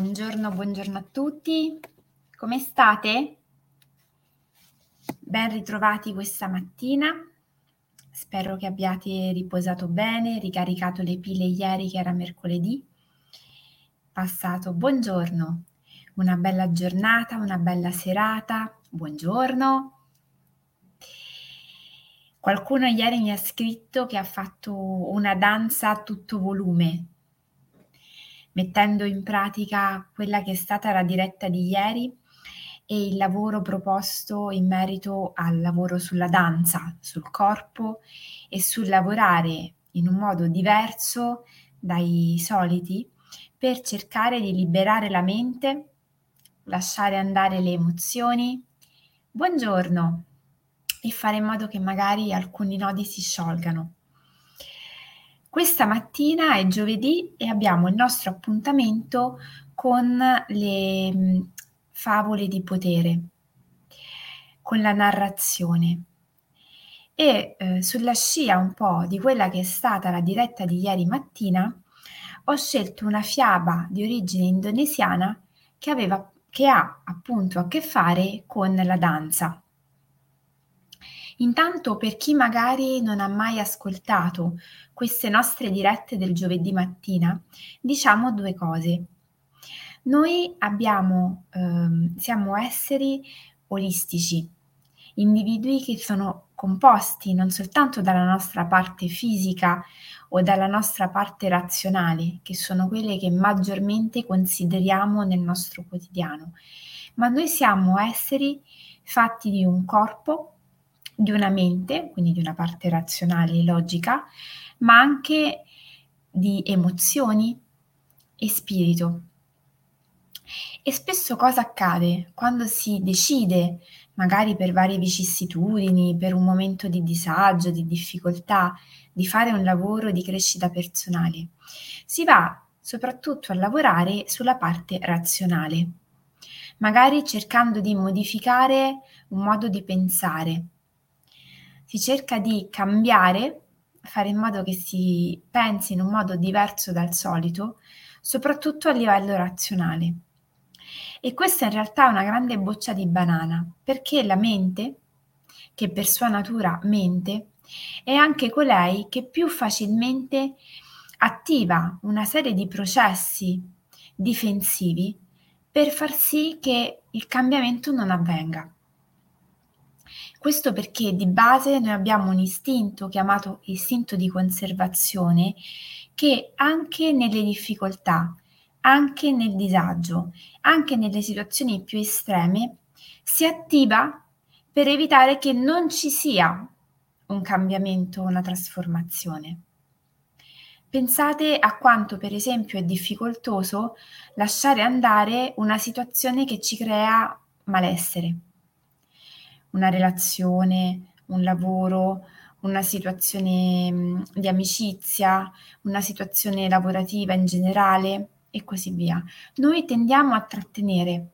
Buongiorno, buongiorno a tutti. Come state? Ben ritrovati questa mattina. Spero che abbiate riposato bene, ricaricato le pile ieri che era mercoledì. Passato buongiorno, una bella giornata, una bella serata. Buongiorno. Qualcuno ieri mi ha scritto che ha fatto una danza a tutto volume, mettendo in pratica quella che è stata la diretta di ieri e il lavoro proposto in merito al lavoro sulla danza, sul corpo e sul lavorare in un modo diverso dai soliti per cercare di liberare la mente, lasciare andare le emozioni. Buongiorno e fare in modo che magari alcuni nodi si sciolgano. Questa mattina è giovedì e abbiamo il nostro appuntamento con le mm, favole di potere, con la narrazione. E eh, sulla scia un po' di quella che è stata la diretta di ieri mattina, ho scelto una fiaba di origine indonesiana che, aveva, che ha appunto a che fare con la danza. Intanto per chi magari non ha mai ascoltato queste nostre dirette del giovedì mattina, diciamo due cose. Noi abbiamo, ehm, siamo esseri olistici, individui che sono composti non soltanto dalla nostra parte fisica o dalla nostra parte razionale, che sono quelle che maggiormente consideriamo nel nostro quotidiano, ma noi siamo esseri fatti di un corpo, di una mente, quindi di una parte razionale e logica, ma anche di emozioni e spirito. E spesso cosa accade quando si decide, magari per varie vicissitudini, per un momento di disagio, di difficoltà, di fare un lavoro di crescita personale? Si va soprattutto a lavorare sulla parte razionale, magari cercando di modificare un modo di pensare. Si cerca di cambiare fare in modo che si pensi in un modo diverso dal solito, soprattutto a livello razionale. E questa in realtà è una grande boccia di banana, perché la mente, che per sua natura mente, è anche colei che più facilmente attiva una serie di processi difensivi per far sì che il cambiamento non avvenga. Questo perché di base noi abbiamo un istinto chiamato istinto di conservazione che anche nelle difficoltà, anche nel disagio, anche nelle situazioni più estreme, si attiva per evitare che non ci sia un cambiamento, una trasformazione. Pensate a quanto per esempio è difficoltoso lasciare andare una situazione che ci crea malessere una relazione, un lavoro, una situazione mm, di amicizia, una situazione lavorativa in generale e così via. Noi tendiamo a trattenere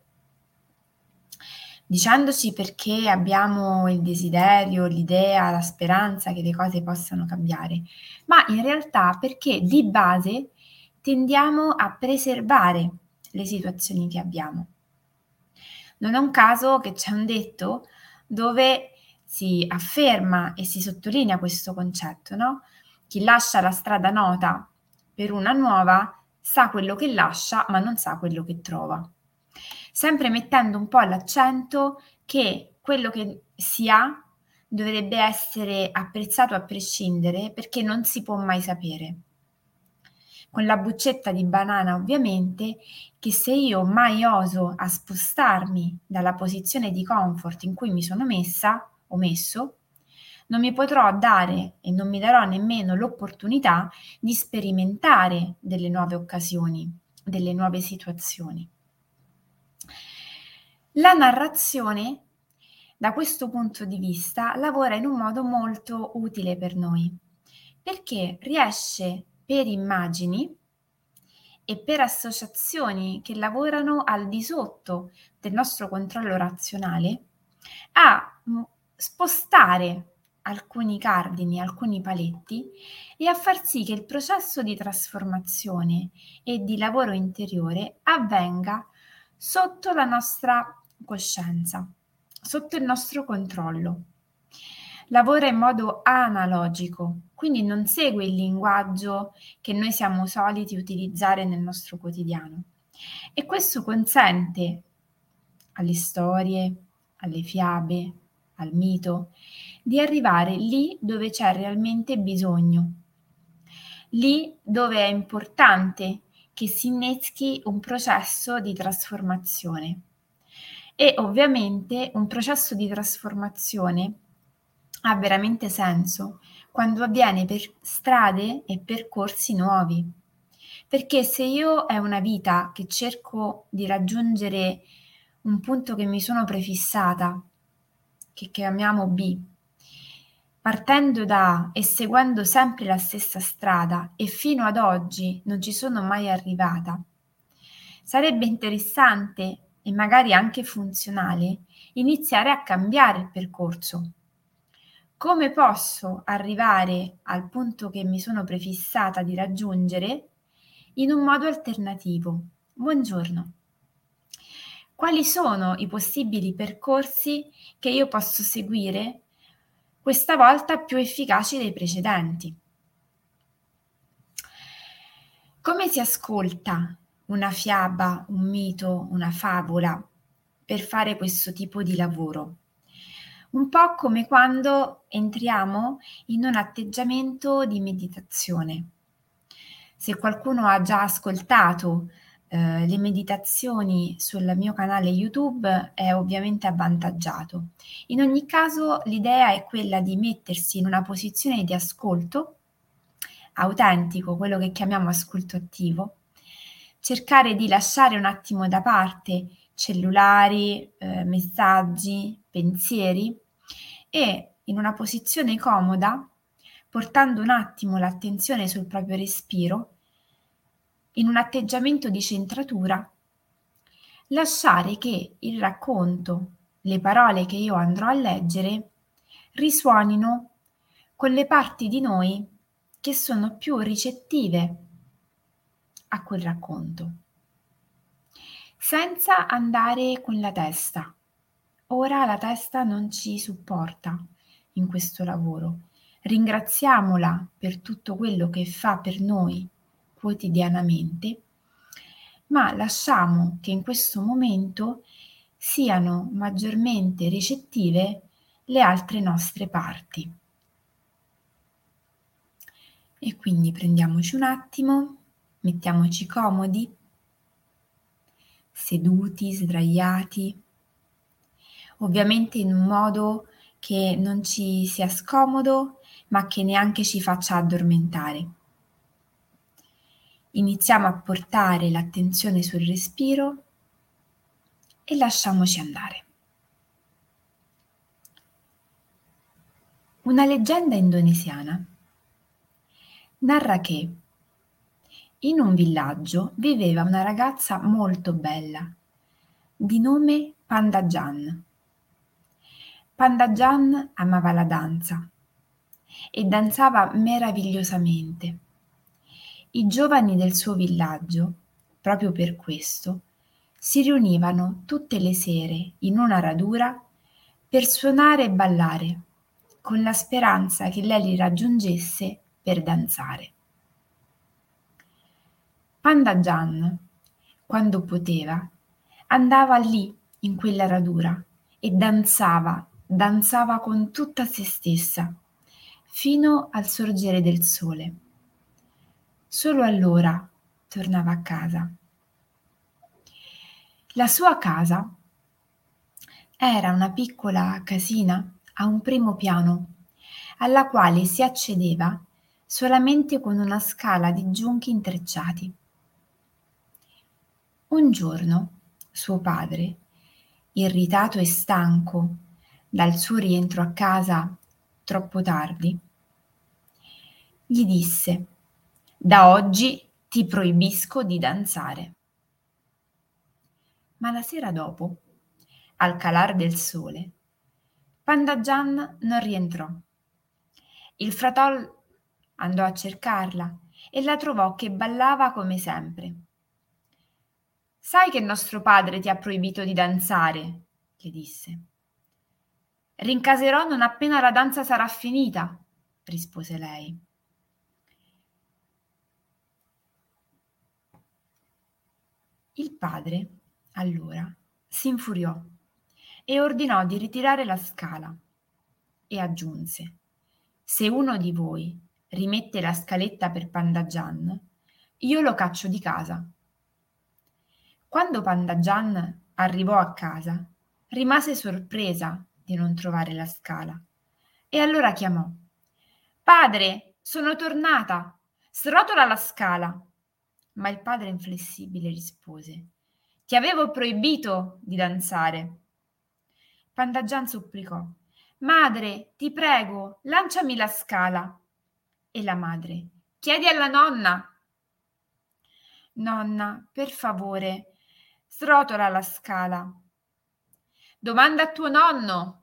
dicendoci perché abbiamo il desiderio, l'idea, la speranza che le cose possano cambiare, ma in realtà perché di base tendiamo a preservare le situazioni che abbiamo. Non è un caso che c'è un detto dove si afferma e si sottolinea questo concetto, no? Chi lascia la strada nota per una nuova sa quello che lascia, ma non sa quello che trova. Sempre mettendo un po' l'accento che quello che si ha dovrebbe essere apprezzato a prescindere perché non si può mai sapere. Con la buccetta di banana ovviamente che se io mai oso a spostarmi dalla posizione di comfort in cui mi sono messa o messo, non mi potrò dare e non mi darò nemmeno l'opportunità di sperimentare delle nuove occasioni, delle nuove situazioni. La narrazione, da questo punto di vista, lavora in un modo molto utile per noi, perché riesce per immagini e per associazioni che lavorano al di sotto del nostro controllo razionale a spostare alcuni cardini, alcuni paletti e a far sì che il processo di trasformazione e di lavoro interiore avvenga sotto la nostra coscienza, sotto il nostro controllo. Lavora in modo analogico, quindi non segue il linguaggio che noi siamo soliti utilizzare nel nostro quotidiano. E questo consente alle storie, alle fiabe, al mito, di arrivare lì dove c'è realmente bisogno, lì dove è importante che si inneschi un processo di trasformazione. E ovviamente un processo di trasformazione ha veramente senso quando avviene per strade e percorsi nuovi. Perché se io è una vita che cerco di raggiungere un punto che mi sono prefissata, che chiamiamo B, partendo da e seguendo sempre la stessa strada e fino ad oggi non ci sono mai arrivata, sarebbe interessante e magari anche funzionale iniziare a cambiare il percorso. Come posso arrivare al punto che mi sono prefissata di raggiungere in un modo alternativo? Buongiorno. Quali sono i possibili percorsi che io posso seguire, questa volta più efficaci dei precedenti? Come si ascolta una fiaba, un mito, una favola per fare questo tipo di lavoro? Un po' come quando entriamo in un atteggiamento di meditazione. Se qualcuno ha già ascoltato eh, le meditazioni sul mio canale YouTube è ovviamente avvantaggiato. In ogni caso l'idea è quella di mettersi in una posizione di ascolto autentico, quello che chiamiamo ascolto attivo, cercare di lasciare un attimo da parte cellulari, eh, messaggi, pensieri e in una posizione comoda, portando un attimo l'attenzione sul proprio respiro, in un atteggiamento di centratura, lasciare che il racconto, le parole che io andrò a leggere, risuonino con le parti di noi che sono più ricettive a quel racconto, senza andare con la testa. Ora la testa non ci supporta in questo lavoro. Ringraziamola per tutto quello che fa per noi quotidianamente, ma lasciamo che in questo momento siano maggiormente ricettive le altre nostre parti. E quindi prendiamoci un attimo, mettiamoci comodi, seduti, sdraiati, ovviamente in un modo che non ci sia scomodo, ma che neanche ci faccia addormentare. Iniziamo a portare l'attenzione sul respiro e lasciamoci andare. Una leggenda indonesiana narra che in un villaggio viveva una ragazza molto bella, di nome Pandajan. Pandajan amava la danza e danzava meravigliosamente i giovani del suo villaggio, proprio per questo, si riunivano tutte le sere in una radura per suonare e ballare, con la speranza che lei li raggiungesse per danzare. Panda Gian, quando poteva, andava lì in quella radura e danzava, danzava con tutta se stessa, fino al sorgere del sole. Solo allora tornava a casa. La sua casa era una piccola casina a un primo piano, alla quale si accedeva solamente con una scala di giunchi intrecciati. Un giorno suo padre, irritato e stanco dal suo rientro a casa troppo tardi, gli disse da oggi ti proibisco di danzare. Ma la sera dopo, al calar del sole, Panda Gian non rientrò Il fratol andò a cercarla e la trovò che ballava come sempre. Sai che nostro padre ti ha proibito di danzare, le disse. Rincaserò non appena la danza sarà finita, rispose lei. Il padre, allora, si infuriò e ordinò di ritirare la scala e aggiunse se uno di voi rimette la scaletta per Pandagian, io lo caccio di casa. Quando Pandagian arrivò a casa, rimase sorpresa di non trovare la scala e allora chiamò Padre, sono tornata, srotola la scala. Ma il padre inflessibile rispose Ti avevo proibito di danzare. Pandagian supplicò Madre, ti prego, lanciami la scala. E la madre, chiedi alla nonna. Nonna, per favore, srotola la scala. Domanda a tuo nonno.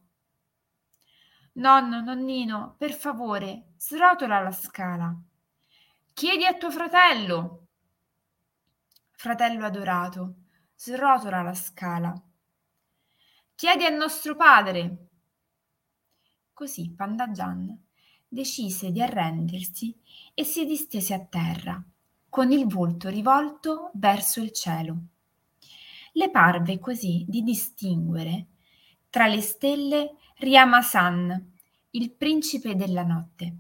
Nonno, nonnino, per favore, srotola la scala. Chiedi a tuo fratello. Fratello adorato, srotola la scala. Chiedi al nostro padre. Così Pandagian decise di arrendersi e si distese a terra, con il volto rivolto verso il cielo. Le parve così di distinguere tra le stelle Riamasan, il principe della notte.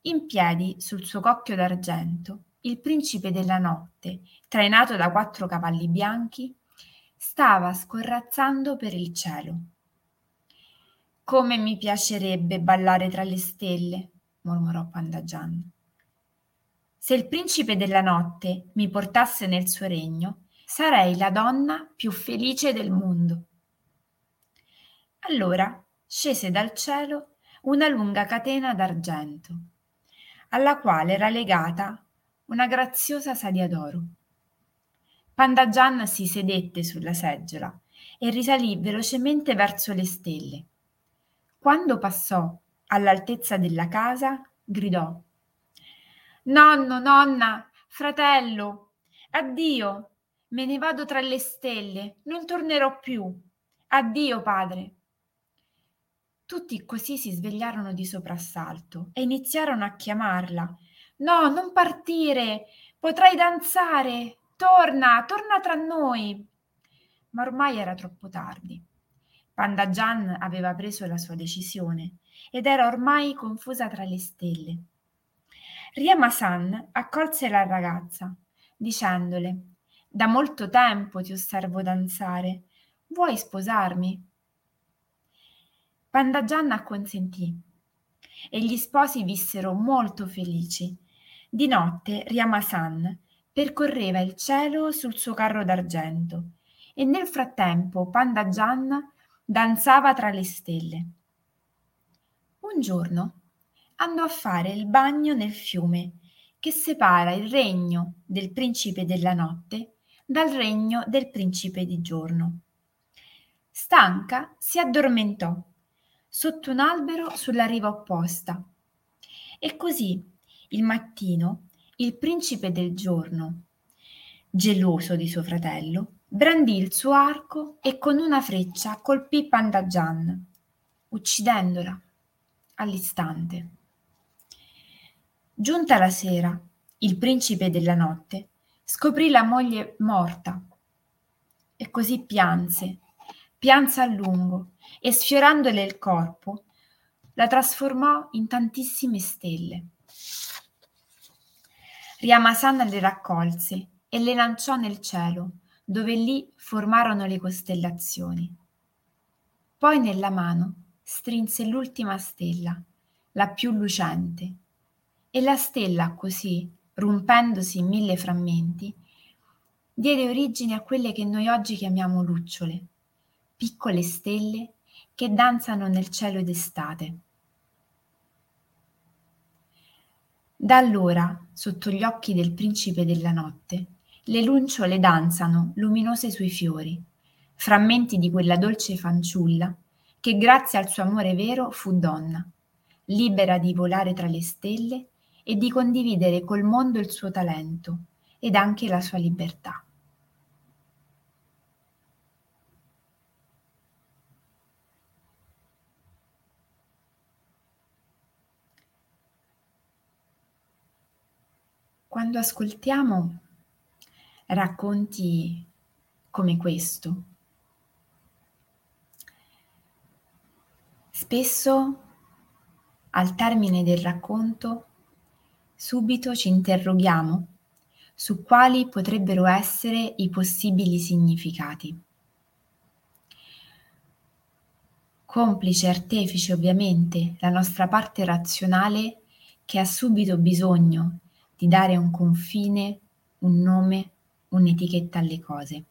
In piedi sul suo cocchio d'argento, il principe della notte, trainato da quattro cavalli bianchi, stava scorrazzando per il cielo. Come mi piacerebbe ballare tra le stelle, mormorò Pandagian. Se il principe della notte mi portasse nel suo regno, sarei la donna più felice del mondo. Allora scese dal cielo una lunga catena d'argento, alla quale era legata una graziosa sadia d'oro. Pandagian si sedette sulla seggiola e risalì velocemente verso le stelle quando passò all'altezza della casa, gridò Nonno, nonna, fratello, addio, me ne vado tra le stelle, non tornerò più. Addio, padre. Tutti così si svegliarono di soprassalto e iniziarono a chiamarla. No, non partire, potrai danzare. Torna, torna tra noi. Ma ormai era troppo tardi. Pandagian aveva preso la sua decisione ed era ormai confusa tra le stelle. Riama-san accolse la ragazza, dicendole Da molto tempo ti osservo danzare. Vuoi sposarmi? Pandagian acconsentì e gli sposi vissero molto felici. Di notte Riama-san percorreva il cielo sul suo carro d'argento e nel frattempo Pandagian danzava tra le stelle. Un giorno andò a fare il bagno nel fiume che separa il regno del principe della notte dal regno del principe di giorno. Stanca si addormentò sotto un albero sulla riva opposta e così il mattino il principe del giorno, geloso di suo fratello, brandì il suo arco e con una freccia colpì Pandagian, uccidendola all'istante. Giunta la sera, il principe della notte scoprì la moglie morta e così pianse, pianse a lungo e sfiorandole il corpo la trasformò in tantissime stelle. Riamasan le raccolse e le lanciò nel cielo dove lì formarono le costellazioni. Poi nella mano strinse l'ultima stella, la più lucente, e la stella così, rompendosi in mille frammenti, diede origine a quelle che noi oggi chiamiamo lucciole, piccole stelle che danzano nel cielo d'estate. Da allora, sotto gli occhi del principe della notte, le lunciole danzano luminose sui fiori, frammenti di quella dolce fanciulla che grazie al suo amore vero fu donna, libera di volare tra le stelle e di condividere col mondo il suo talento ed anche la sua libertà. Quando ascoltiamo racconti come questo, spesso al termine del racconto subito ci interroghiamo su quali potrebbero essere i possibili significati. Complice artefice ovviamente la nostra parte razionale che ha subito bisogno di dare un confine, un nome, un'etichetta alle cose.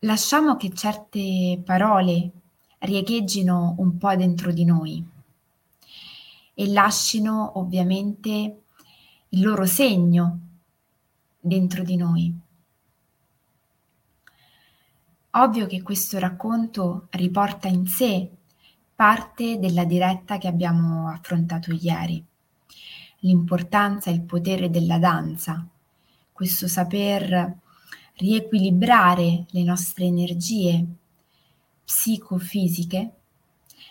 Lasciamo che certe parole riecheggino un po' dentro di noi e lasciano ovviamente il loro segno dentro di noi. Ovvio che questo racconto riporta in sé parte della diretta che abbiamo affrontato ieri l'importanza e il potere della danza, questo saper riequilibrare le nostre energie psicofisiche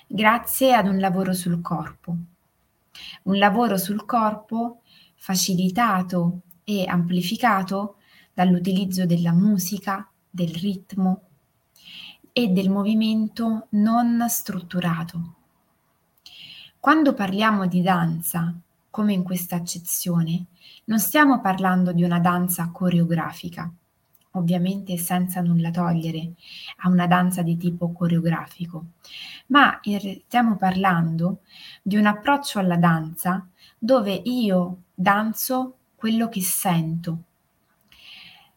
grazie ad un lavoro sul corpo. Un lavoro sul corpo facilitato e amplificato dall'utilizzo della musica, del ritmo e del movimento non strutturato. Quando parliamo di danza come in questa accezione, non stiamo parlando di una danza coreografica, ovviamente senza nulla togliere a una danza di tipo coreografico, ma stiamo parlando di un approccio alla danza dove io danzo quello che sento.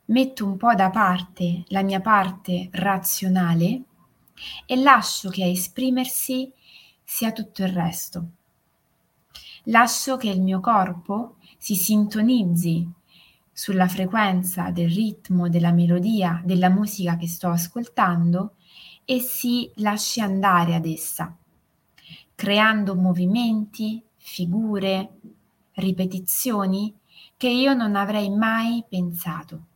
Metto un po' da parte la mia parte razionale e lascio che a esprimersi sia tutto il resto lascio che il mio corpo si sintonizzi sulla frequenza del ritmo, della melodia, della musica che sto ascoltando e si lasci andare ad essa, creando movimenti, figure, ripetizioni che io non avrei mai pensato.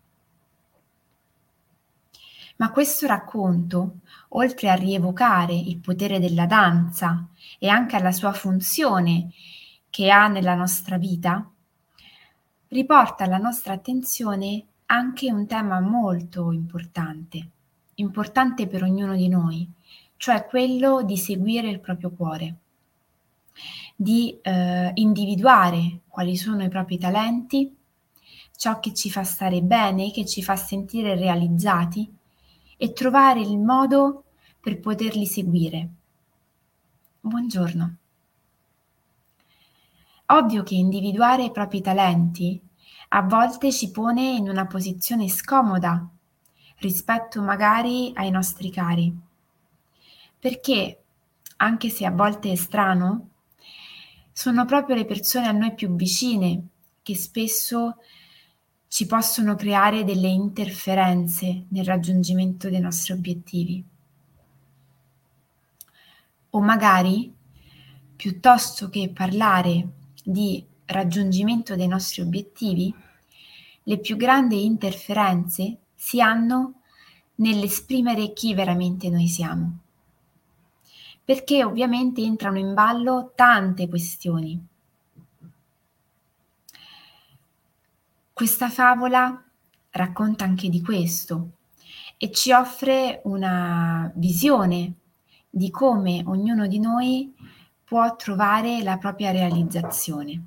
Ma questo racconto, oltre a rievocare il potere della danza e anche alla sua funzione che ha nella nostra vita, riporta alla nostra attenzione anche un tema molto importante, importante per ognuno di noi, cioè quello di seguire il proprio cuore, di eh, individuare quali sono i propri talenti, ciò che ci fa stare bene, che ci fa sentire realizzati e trovare il modo per poterli seguire. Buongiorno. Ovvio che individuare i propri talenti a volte ci pone in una posizione scomoda rispetto magari ai nostri cari, perché, anche se a volte è strano, sono proprio le persone a noi più vicine che spesso ci possono creare delle interferenze nel raggiungimento dei nostri obiettivi. O magari, piuttosto che parlare di raggiungimento dei nostri obiettivi, le più grandi interferenze si hanno nell'esprimere chi veramente noi siamo. Perché ovviamente entrano in ballo tante questioni. Questa favola racconta anche di questo e ci offre una visione di come ognuno di noi può trovare la propria realizzazione.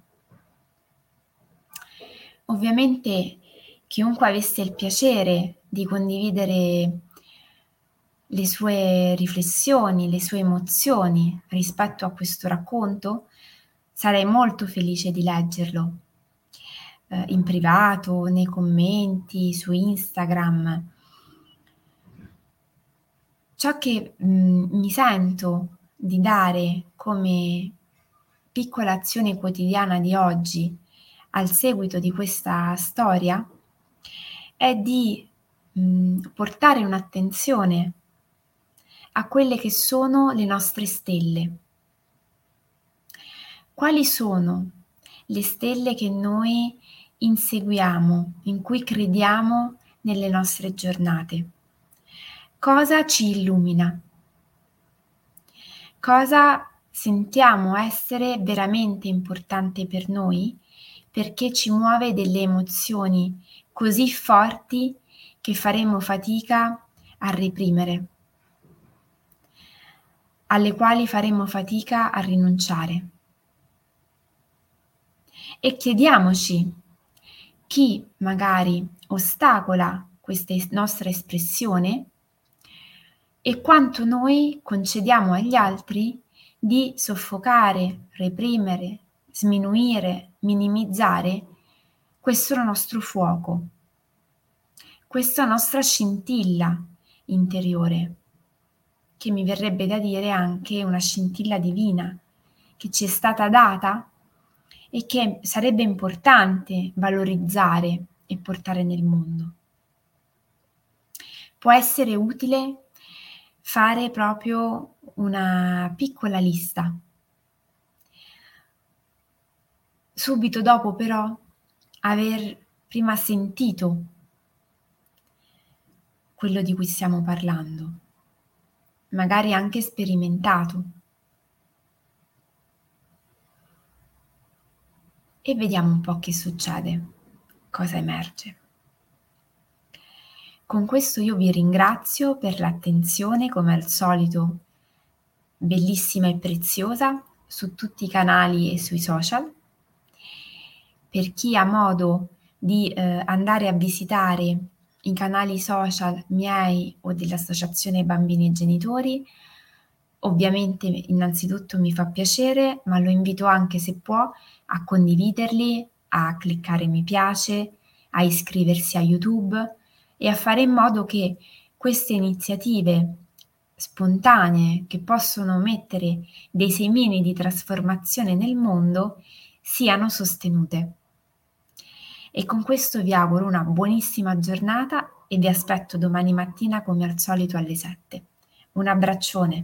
Ovviamente chiunque avesse il piacere di condividere le sue riflessioni, le sue emozioni rispetto a questo racconto, sarei molto felice di leggerlo eh, in privato, nei commenti, su Instagram. Ciò che mh, mm, mi sento di dare come piccola azione quotidiana di oggi al seguito di questa storia è di mh, portare un'attenzione a quelle che sono le nostre stelle, quali sono le stelle che noi inseguiamo, in cui crediamo nelle nostre giornate. Cosa ci illumina? Cosa sentiamo essere veramente importante per noi perché ci muove delle emozioni così forti che faremo fatica a reprimere, alle quali faremo fatica a rinunciare. E chiediamoci chi magari ostacola questa nostra espressione e quanto noi concediamo agli altri di soffocare, reprimere, sminuire, minimizzare questo nostro fuoco, questa nostra scintilla interiore, che mi verrebbe da dire anche una scintilla divina, che ci è stata data e che sarebbe importante valorizzare e portare nel mondo. Può essere utile fare proprio una piccola lista. Subito dopo però aver prima sentito quello di cui stiamo parlando, magari anche sperimentato e vediamo un po' che succede, cosa emerge. Con questo io vi ringrazio per l'attenzione, come al solito, bellissima e preziosa, su tutti i canali e sui social. Per chi ha modo di eh, andare a visitare i canali social miei o dell'Associazione Bambini e Genitori, ovviamente innanzitutto mi fa piacere, ma lo invito anche se può a condividerli, a cliccare mi piace, a iscriversi a YouTube e a fare in modo che queste iniziative spontanee che possono mettere dei semini di trasformazione nel mondo siano sostenute. E con questo vi auguro una buonissima giornata e vi aspetto domani mattina come al solito alle 7. Un abbraccione.